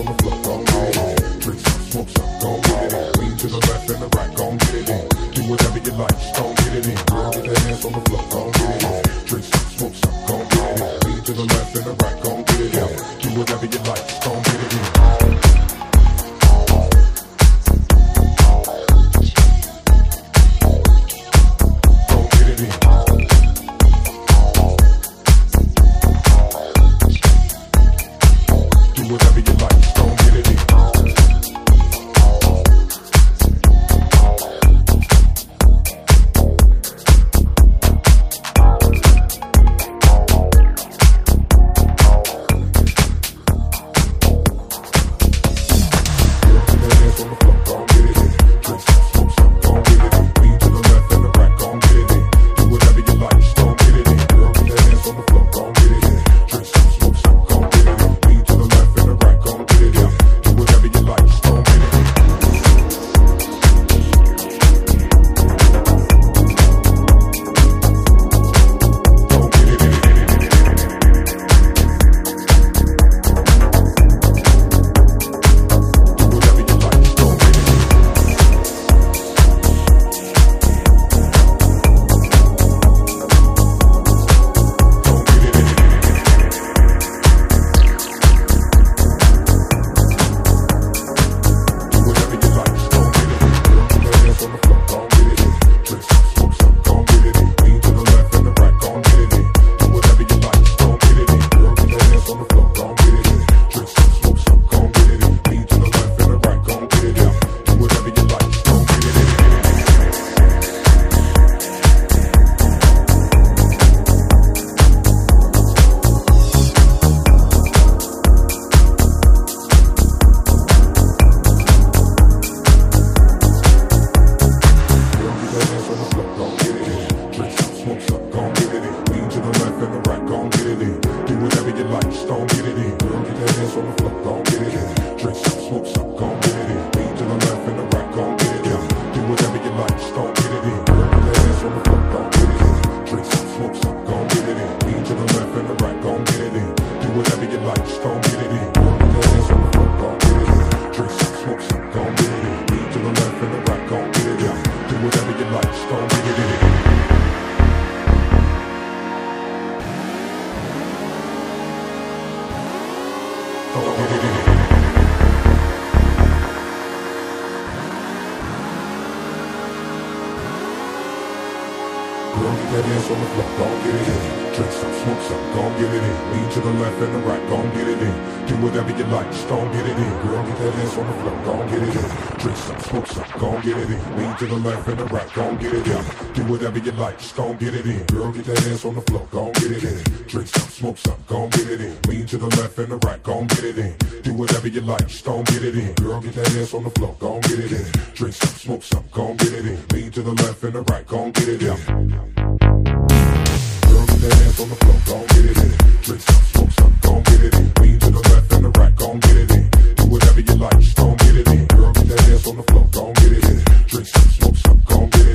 on the floor, gon' get it on. Drink some, smoke some, gon' get it on. Lean to the left and the right, gon' get it on. Do whatever you like, stone. Gon' get it in. Drink some, smoke some, gon' get it in. Lean to the left and the right, gon' get it in. Do whatever you like, just gon' get it in. Girl, get that ass on the floor, gon' get it in. Drink some, smoke some, gon' get it in. Lean to the left and the right, gon' get it in. Do whatever you like, just gon' get it in. Girl, get that ass on the floor, gon' get it in. Drink some, smoke some, gon' get it in. Lean to the left and the right, gon' get it in. Do whatever you like, just gon' get it in. Girl, get that ass on the floor, gon' get it in. Drink some, smoke some, gon' get it in. Lean to the left and the right, gon' get it in. Gon' get it in. Girl, get that on the floor, get it in. Drink some, smoke some, gon' get it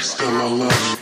still I love you.